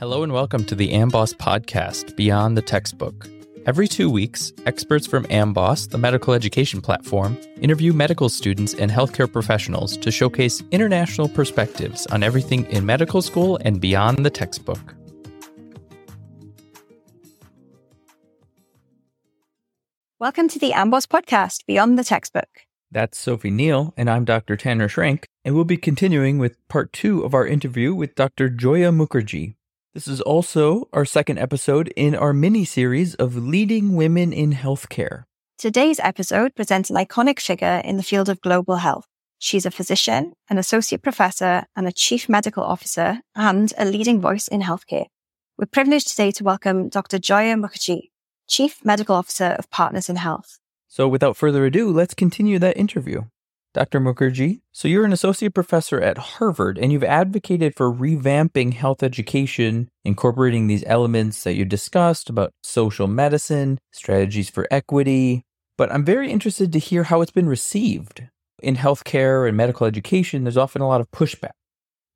Hello and welcome to the Amboss podcast, Beyond the Textbook. Every two weeks, experts from Amboss, the medical education platform, interview medical students and healthcare professionals to showcase international perspectives on everything in medical school and beyond the textbook. Welcome to the Amboss podcast, Beyond the Textbook. That's Sophie Neal, and I'm Dr. Tanner Schrank, and we'll be continuing with part two of our interview with Dr. Joia Mukherjee. This is also our second episode in our mini series of leading women in healthcare. Today's episode presents an iconic figure in the field of global health. She's a physician, an associate professor, and a chief medical officer, and a leading voice in healthcare. We're privileged today to welcome Dr. Joia Mukherjee, Chief Medical Officer of Partners in Health. So, without further ado, let's continue that interview. Dr. Mukherjee, so you're an associate professor at Harvard and you've advocated for revamping health education, incorporating these elements that you discussed about social medicine, strategies for equity. But I'm very interested to hear how it's been received. In healthcare and medical education, there's often a lot of pushback.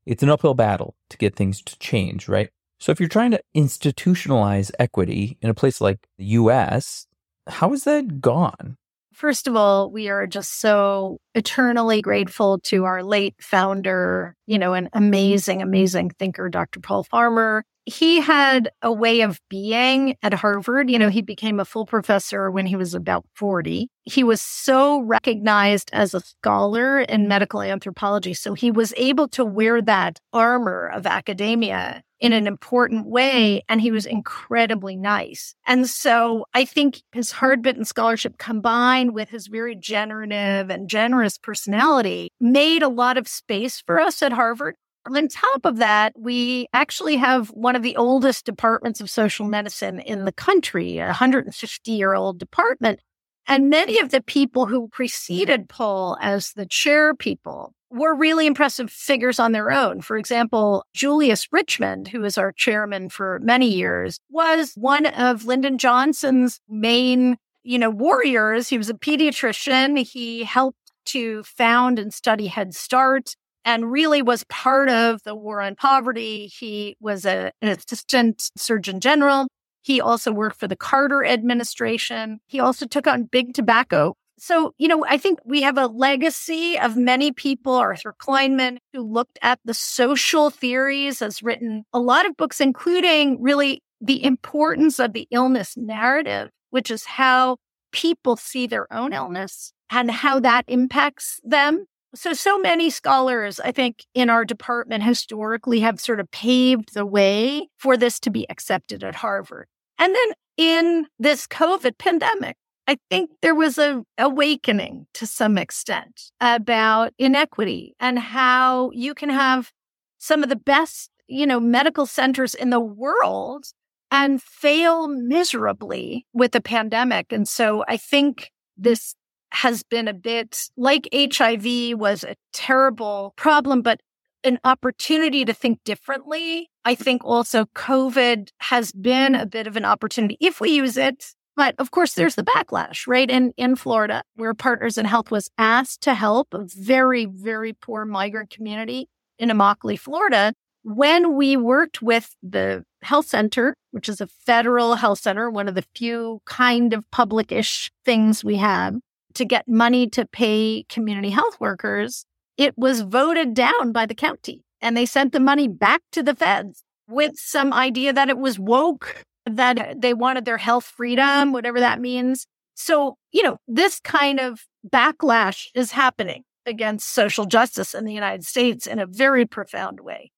It's an uphill battle to get things to change, right? So if you're trying to institutionalize equity in a place like the US, how has that gone? First of all, we are just so eternally grateful to our late founder, you know, an amazing, amazing thinker, Dr. Paul Farmer. He had a way of being at Harvard. You know, he became a full professor when he was about 40. He was so recognized as a scholar in medical anthropology. So he was able to wear that armor of academia in an important way. And he was incredibly nice. And so I think his hard bitten scholarship combined with his very generative and generous personality made a lot of space for us at Harvard. On top of that, we actually have one of the oldest departments of social medicine in the country, a 150 year old department. And many of the people who preceded Paul as the chair people were really impressive figures on their own. For example, Julius Richmond, who was our chairman for many years, was one of Lyndon Johnson's main, you know, warriors. He was a pediatrician. He helped to found and study Head Start and really was part of the war on poverty. He was a, an assistant surgeon general. He also worked for the Carter administration. He also took on big tobacco so, you know, I think we have a legacy of many people, Arthur Kleinman, who looked at the social theories, has written a lot of books, including really the importance of the illness narrative, which is how people see their own illness and how that impacts them. So, so many scholars, I think, in our department historically have sort of paved the way for this to be accepted at Harvard. And then in this COVID pandemic, I think there was a awakening to some extent about inequity and how you can have some of the best, you know, medical centers in the world and fail miserably with the pandemic. And so I think this has been a bit like HIV was a terrible problem, but an opportunity to think differently. I think also COVID has been a bit of an opportunity if we use it but of course, there's the backlash, right? In, in Florida, where Partners in Health was asked to help a very, very poor migrant community in Immokalee, Florida. When we worked with the health center, which is a federal health center, one of the few kind of public ish things we have to get money to pay community health workers, it was voted down by the county and they sent the money back to the feds with some idea that it was woke that uh, they wanted their health freedom, mm-hmm. whatever that means. So, you know, this kind of backlash is happening against social justice in the United States in a very profound way.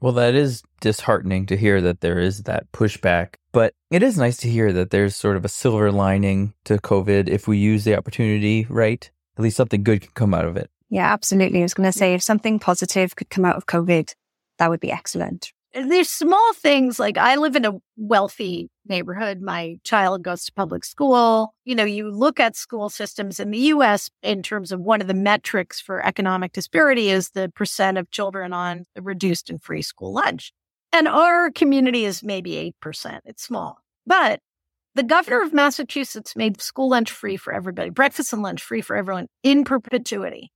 Well, that is disheartening to hear that there is that pushback, but it is nice to hear that there's sort of a silver lining to COVID if we use the opportunity right. At least something good can come out of it. Yeah, absolutely. I was going to say if something positive could come out of COVID, that would be excellent there's small things like I live in a wealthy neighborhood. My child goes to public school. You know, you look at school systems in the US in terms of one of the metrics for economic disparity is the percent of children on reduced and free school lunch. And our community is maybe 8%. It's small. But the governor of Massachusetts made school lunch free for everybody, breakfast and lunch free for everyone in perpetuity.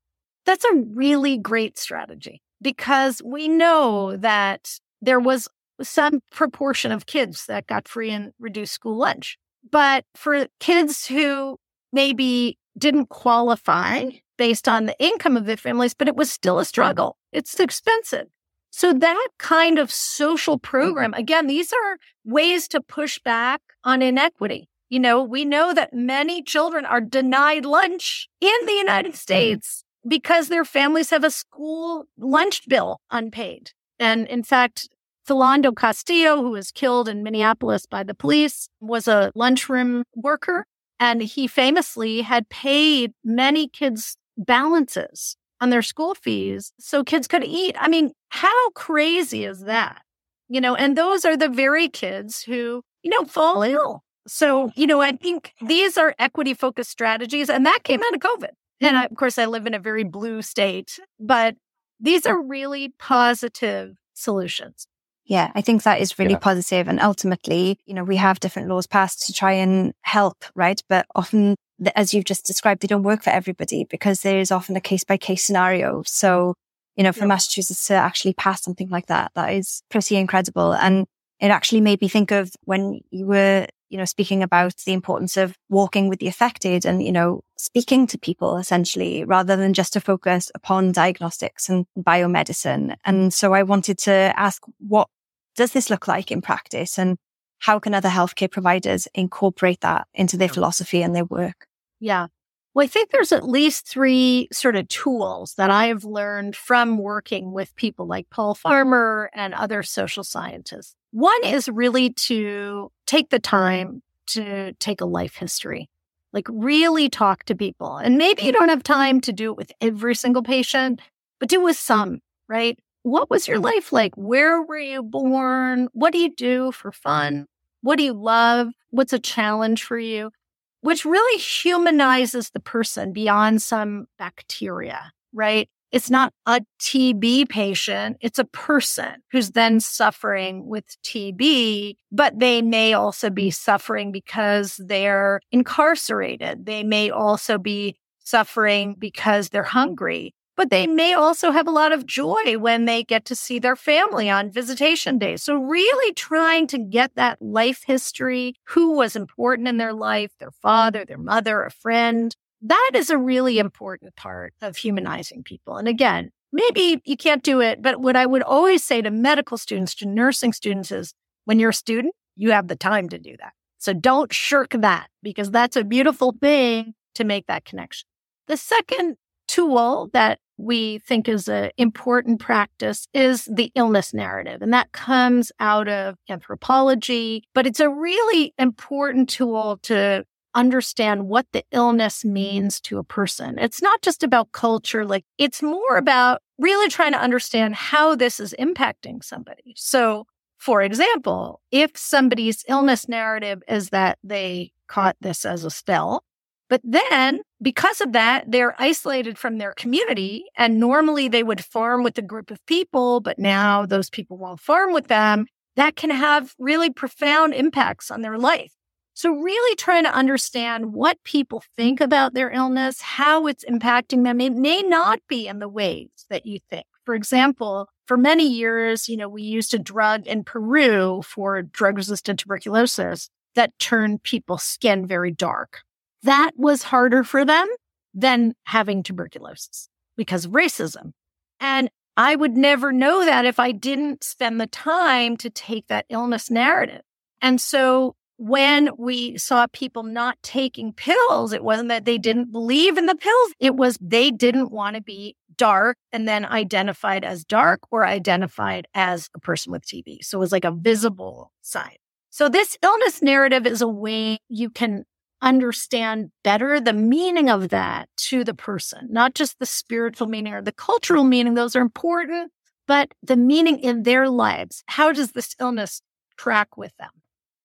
That's a really great strategy because we know that there was some proportion of kids that got free and reduced school lunch. But for kids who maybe didn't qualify based on the income of their families, but it was still a struggle. It's expensive. So that kind of social mm-hmm. program, again, these are ways to push back on inequity. You know, we know that many children are denied lunch in the United mm-hmm. States because their families have a school lunch bill unpaid. And in fact, Philando Castillo, who was killed in Minneapolis by the police, was a lunchroom worker. And he famously had paid many kids balances on their school fees so kids could eat. I mean, how crazy is that? You know, and those are the very kids who, you know, fall ill. So, you know, I think these are equity focused strategies, and that came out of COVID. And I, of course, I live in a very blue state, but these are really positive solutions. Yeah, I think that is really yeah. positive. And ultimately, you know, we have different laws passed to try and help, right? But often, as you've just described, they don't work for everybody because there is often a case by case scenario. So, you know, for yeah. Massachusetts to actually pass something like that, that is pretty incredible. And it actually made me think of when you were, you know, speaking about the importance of walking with the affected and, you know, speaking to people essentially rather than just to focus upon diagnostics and biomedicine. And so I wanted to ask what does this look like in practice and how can other healthcare providers incorporate that into their philosophy and their work? Yeah. Well, I think there's at least three sort of tools that I have learned from working with people like Paul Farmer and other social scientists. One is really to take the time to take a life history, like really talk to people. And maybe you don't have time to do it with every single patient, but do with some, right? What was your life like? Where were you born? What do you do for fun? What do you love? What's a challenge for you? which really humanizes the person beyond some bacteria, right? It's not a TB patient. It's a person who's then suffering with TB, but they may also be suffering because they're incarcerated. They may also be suffering because they're hungry but they may also have a lot of joy when they get to see their family on visitation day. So, really trying to get that life history, who was important in their life, their father, their mother, a friend. That is a really important part of humanizing people. And again, maybe you can't do it, but what I would always say to medical students, to nursing students is when you're a student, you have the time to do that. So don't shirk that because that's a beautiful thing to make that connection. The second tool that we think is an important practice is the illness narrative. And that comes out of anthropology, but it's a really important tool to understand what the illness means to a person. It's not just about culture, like it's more about really trying to understand how this is impacting somebody. So, for example, if somebody's illness narrative is that they caught this as a spell, but then because of that, they're isolated from their community. And normally they would farm with a group of people, but now those people won't farm with them. That can have really profound impacts on their life. So really trying to understand what people think about their illness, how it's impacting them. It may not be in the ways that you think. For example, for many years, you know, we used a drug in Peru for drug resistant tuberculosis that turned people's skin very dark that was harder for them than having tuberculosis because of racism. And I would never know that if I didn't spend the time to take that illness narrative. And so when we saw people not taking pills, it wasn't that they didn't believe in the pills. It was they didn't want to be dark and then identified as dark or identified as a person with TB. So it was like a visible sign. So this illness narrative is a way you can understand better the meaning of that to the person, not just the spiritual meaning or the cultural meaning. Those are important, but the meaning in their lives. How does this illness track with them?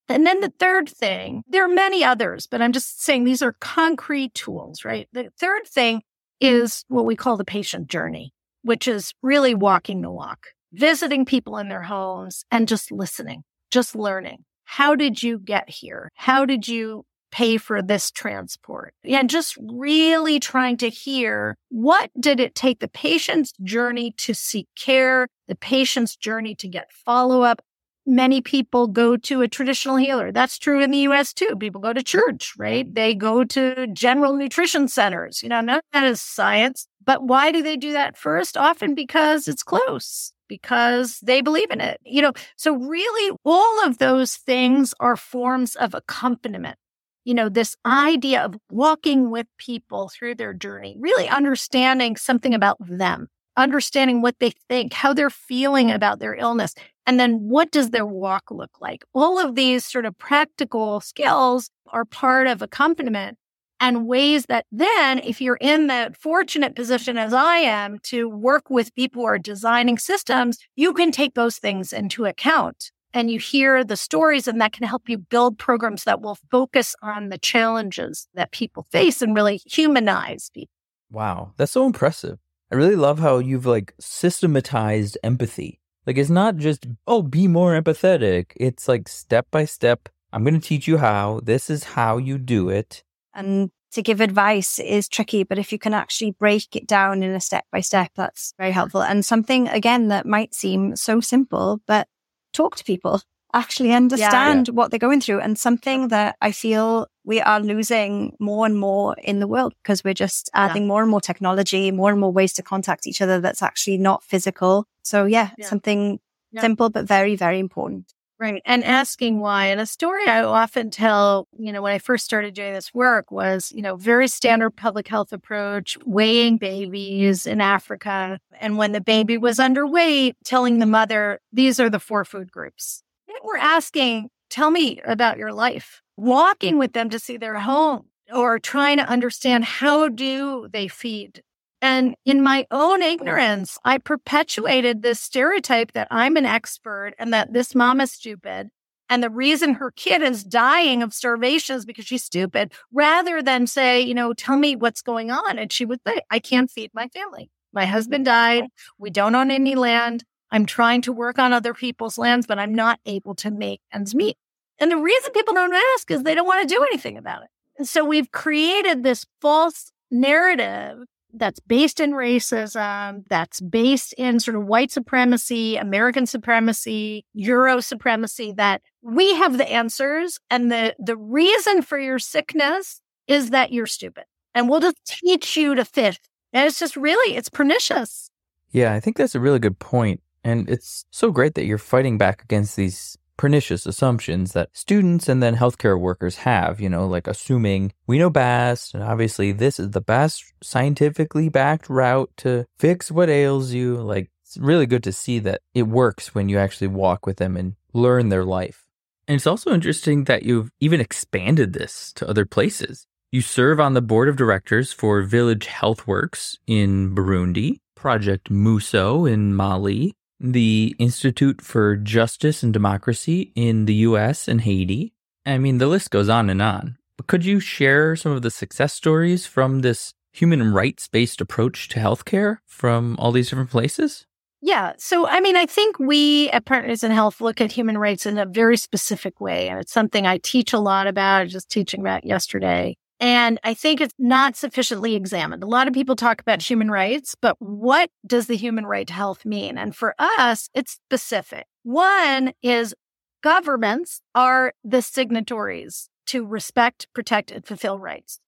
And then the third thing, there are many others, but I'm just saying these are concrete tools, right? The third thing is what we call the patient journey, which is really walking the walk, visiting people in their homes and just listening, just learning. How did you get here? How did you pay for this transport. And just really trying to hear what did it take the patient's journey to seek care, the patient's journey to get follow up. Many people go to a traditional healer. That's true in the US too. People go to church, right? They go to general nutrition centers. You know, none of that is science. But why do they do that first? Often because it's close, because they believe in it. You know, so really all of those things are forms of accompaniment. You know, this idea of walking with people through their journey, really understanding something about them understanding what they think, how they're feeling about their illness, and then what does their walk look like? All of these sort of practical skills are part of accompaniment and ways that then, if you're in the fortunate position as I am to work with people who are designing systems, you can take those things into account and you hear the stories and that can help you build programs that will focus on the challenges that people face and really humanize people. Wow, that's so impressive. I really love how you've like systematized empathy. Like it's not just, oh, be more empathetic. It's like step by step. I'm going to teach you how. This is how you do it. And to give advice is tricky, but if you can actually break it down in a step by step, that's very helpful. And something again that might seem so simple, but talk to people actually understand yeah. what they're going through and something that I feel we are losing more and more in the world because we're just adding yeah. more and more technology, more and more ways to contact each other that's actually not physical. So yeah, yeah. something simple but very, very important. Right. And asking why. And a story I often tell, you know, when I first started doing this work was, you know, very standard public health approach, weighing babies in Africa. And when the baby was underweight, telling the mother, these are the four food groups we're asking, tell me about your life, walking with them to see their home or trying to understand how do they feed. And in my own ignorance, I perpetuated this stereotype that I'm an expert and that this mom is stupid. And the reason her kid is dying of starvation is because she's stupid, rather than say, you know, tell me what's going on. And she would say, I can't feed my family. My husband died. We don't own any land. I'm trying to work on other people's lands, but I'm not able to make ends meet. And the reason people don't ask is they don't want to do anything about it. And so we've created this false narrative that's based in racism, that's based in sort of white supremacy, American supremacy, Euro supremacy, that we have the answers. And the, the reason for your sickness is that you're stupid. And we'll just teach you to fit. And it's just really, it's pernicious. Yeah, I think that's a really good point. And it's so great that you're fighting back against these pernicious assumptions that students and then healthcare workers have, you know, like assuming we know best, and obviously this is the best scientifically backed route to fix what ails you. Like, it's really good to see that it works when you actually walk with them and learn their life. And it's also interesting that you've even expanded this to other places. You serve on the board of directors for Village Healthworks in Burundi, Project Muso in Mali, the Institute for Justice and Democracy in the US and Haiti. I mean, the list goes on and on. But could you share some of the success stories from this human rights based approach to healthcare from all these different places? Yeah. So, I mean, I think we at Partners in Health look at human rights in a very specific way. And it's something I teach a lot about, just teaching about yesterday. And I think it's not sufficiently examined. A lot of people talk about human rights, but what does the human right to health mean? And for us, it's specific. One is governments are the signatories to respect, protect, and fulfill rights.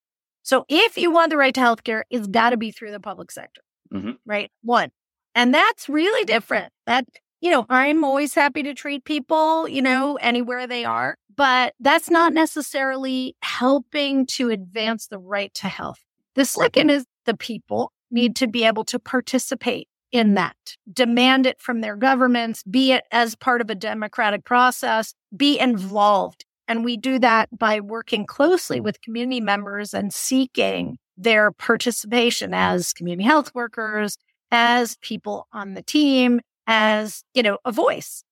So if you want the right to healthcare, it's got to be through the public sector, mm-hmm. right? One. And that's really different. That, you know, I'm always happy to treat people, you know, anywhere they are but that's not necessarily helping to advance the right to health. The second is the people need to be able to participate in that, demand it from their governments, be it as part of a democratic process, be involved. And we do that by working closely with community members and seeking their participation as community health workers, as people on the team, as, you know, a voice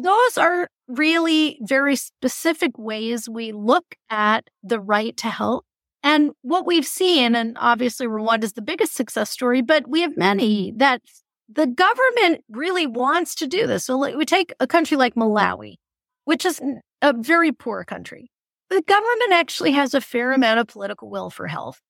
those are really very specific ways we look at the right to health. And what we've seen, and obviously Rwanda is the biggest success story, but we have many that the government really wants to do this. So we take a country like Malawi, which is a very poor country. The government actually has a fair amount of political will for health.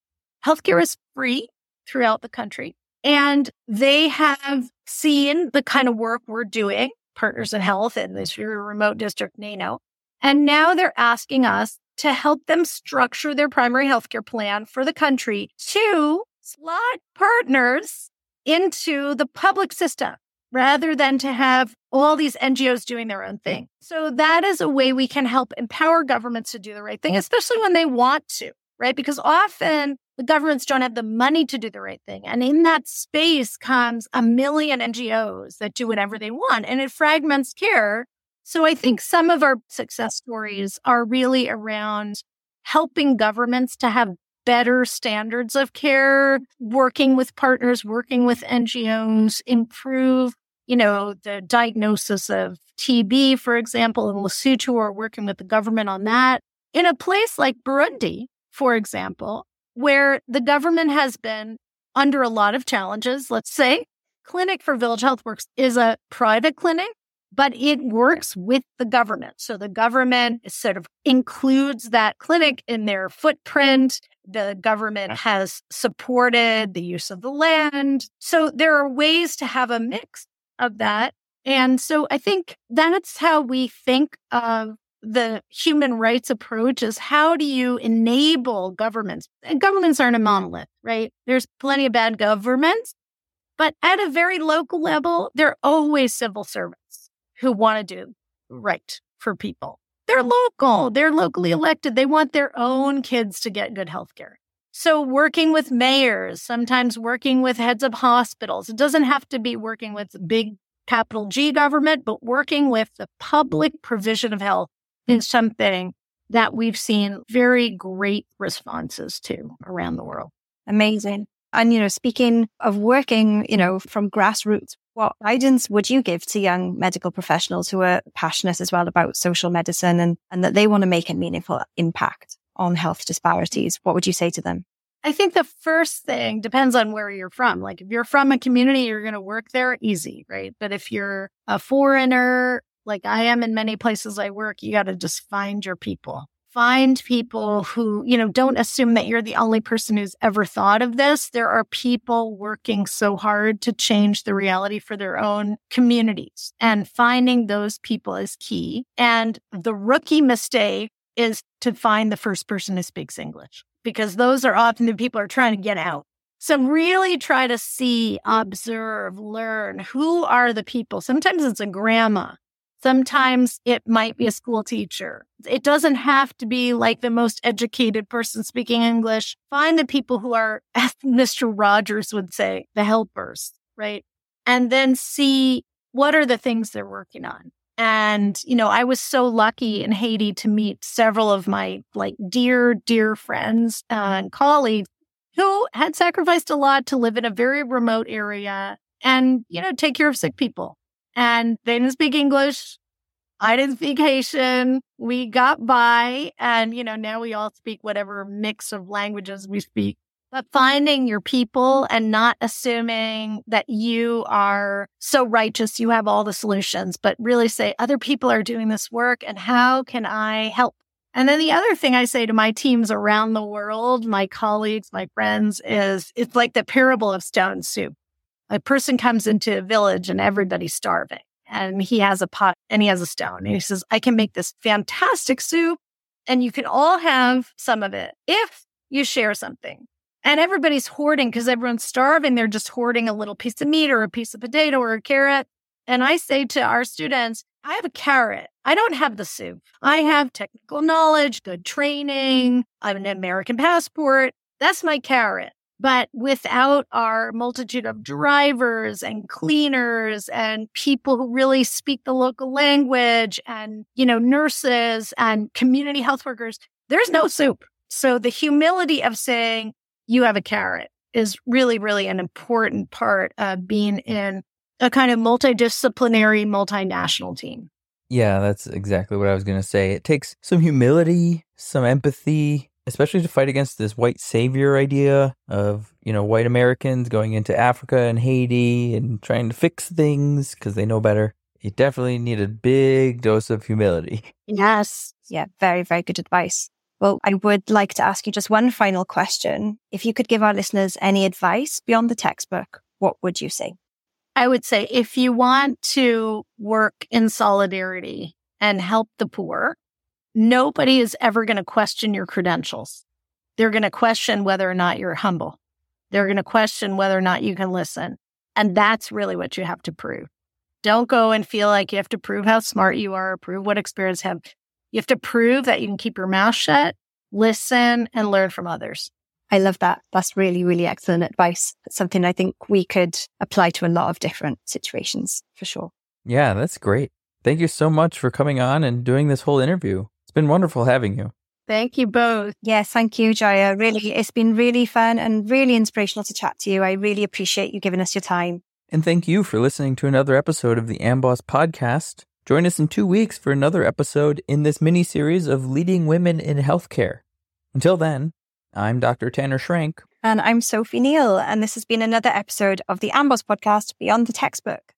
Healthcare is free throughout the country. And they have seen the kind of work we're doing Partners in Health in this remote district, Neno. And now they're asking us to help them structure their primary healthcare plan for the country to slot partners into the public system rather than to have all these NGOs doing their own thing. So that is a way we can help empower governments to do the right thing, especially when they want to, right? Because often the governments don't have the money to do the right thing. And in that space comes a million NGOs that do whatever they want and it fragments care. So I think some of our success stories are really around helping governments to have better standards of care, working with partners, working with NGOs, improve, you know, the diagnosis of TB, for example, in Lesotho, or working with the government on that. In a place like Burundi, for example, where the government has been under a lot of challenges, let's say, Clinic for Village Health Works is a private clinic but it works with the government. So the government sort of includes that clinic in their footprint. The government has supported the use of the land. So there are ways to have a mix of that. And so I think that's how we think of the human rights approach is how do you enable governments? And governments aren't a monolith, right? There's plenty of bad governments, but at a very local level, there are always civil servants who want to do right for people. They're local. They're locally elected. They want their own kids to get good health care. So working with mayors, sometimes working with heads of hospitals. It doesn't have to be working with big capital G government, but working with the public provision of health is something that we've seen very great responses to around the world. Amazing. And, you know, speaking of working, you know, from grassroots, what guidance would you give to young medical professionals who are passionate as well about social medicine and, and that they want to make a meaningful impact on health disparities? What would you say to them? I think the first thing depends on where you're from. Like if you're from a community, you're going to work there easy, right? But if you're a foreigner, like I am in many places I work, you got to just find your people find people who, you know, don't assume that you're the only person who's ever thought of this. There are people working so hard to change the reality for their own communities and finding those people is key. And the rookie mistake is to find the first person who speaks English because those are often the people are trying to get out. So really try to see, observe, learn who are the people. Sometimes it's a grandma Sometimes it might be a school teacher. It doesn't have to be like the most educated person speaking English. Find the people who are, as Mr. Rogers would say, the helpers, right? And then see what are the things they're working on. And, you know, I was so lucky in Haiti to meet several of my like dear, dear friends and colleagues who had sacrificed a lot to live in a very remote area and, you know, take care of sick people and they didn't speak English. I didn't speak Haitian. We got by. And, you know, now we all speak whatever mix of languages we speak. But finding your people and not assuming that you are so righteous, you have all the solutions, but really say, other people are doing this work and how can I help? And then the other thing I say to my teams around the world, my colleagues, my friends, is it's like the parable of stone soup a person comes into a village and everybody's starving and he has a pot and he has a stone and he says, I can make this fantastic soup and you can all have some of it if you share something. And everybody's hoarding because everyone's starving. They're just hoarding a little piece of meat or a piece of potato or a carrot. And I say to our students, I have a carrot. I don't have the soup. I have technical knowledge, good training. I have an American passport. That's my carrot. But without our multitude of drivers and cleaners and people who really speak the local language and, you know, nurses and community health workers, there's no soup. So the humility of saying you have a carrot is really, really an important part of being in a kind of multidisciplinary, multinational team. Yeah, that's exactly what I was going to say. It takes some humility, some empathy, especially to fight against this white savior idea of, you know, white Americans going into Africa and Haiti and trying to fix things because they know better. You definitely need a big dose of humility. Yes. Yeah, very, very good advice. Well, I would like to ask you just one final question. If you could give our listeners any advice beyond the textbook, what would you say? I would say if you want to work in solidarity and help the poor, nobody is ever going to question your credentials. They're going to question whether or not you're humble. They're going to question whether or not you can listen. And that's really what you have to prove. Don't go and feel like you have to prove how smart you are, prove what experience you have. You have to prove that you can keep your mouth shut, listen, and learn from others. I love that. That's really, really excellent advice. It's something I think we could apply to a lot of different situations for sure. Yeah, that's great. Thank you so much for coming on and doing this whole interview. Been wonderful having you. Thank you both. Yes, thank you, Jaya. Really, it's been really fun and really inspirational to chat to you. I really appreciate you giving us your time. And thank you for listening to another episode of the Amboss podcast. Join us in two weeks for another episode in this mini series of leading women in healthcare. Until then, I'm Dr. Tanner Schrank. And I'm Sophie Neal. And this has been another episode of the Amboss podcast Beyond the Textbook.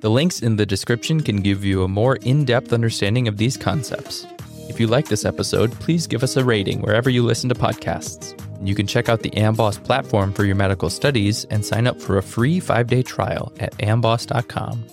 The links in the description can give you a more in depth understanding of these concepts. If you like this episode, please give us a rating wherever you listen to podcasts. You can check out the Amboss platform for your medical studies and sign up for a free five day trial at amboss.com.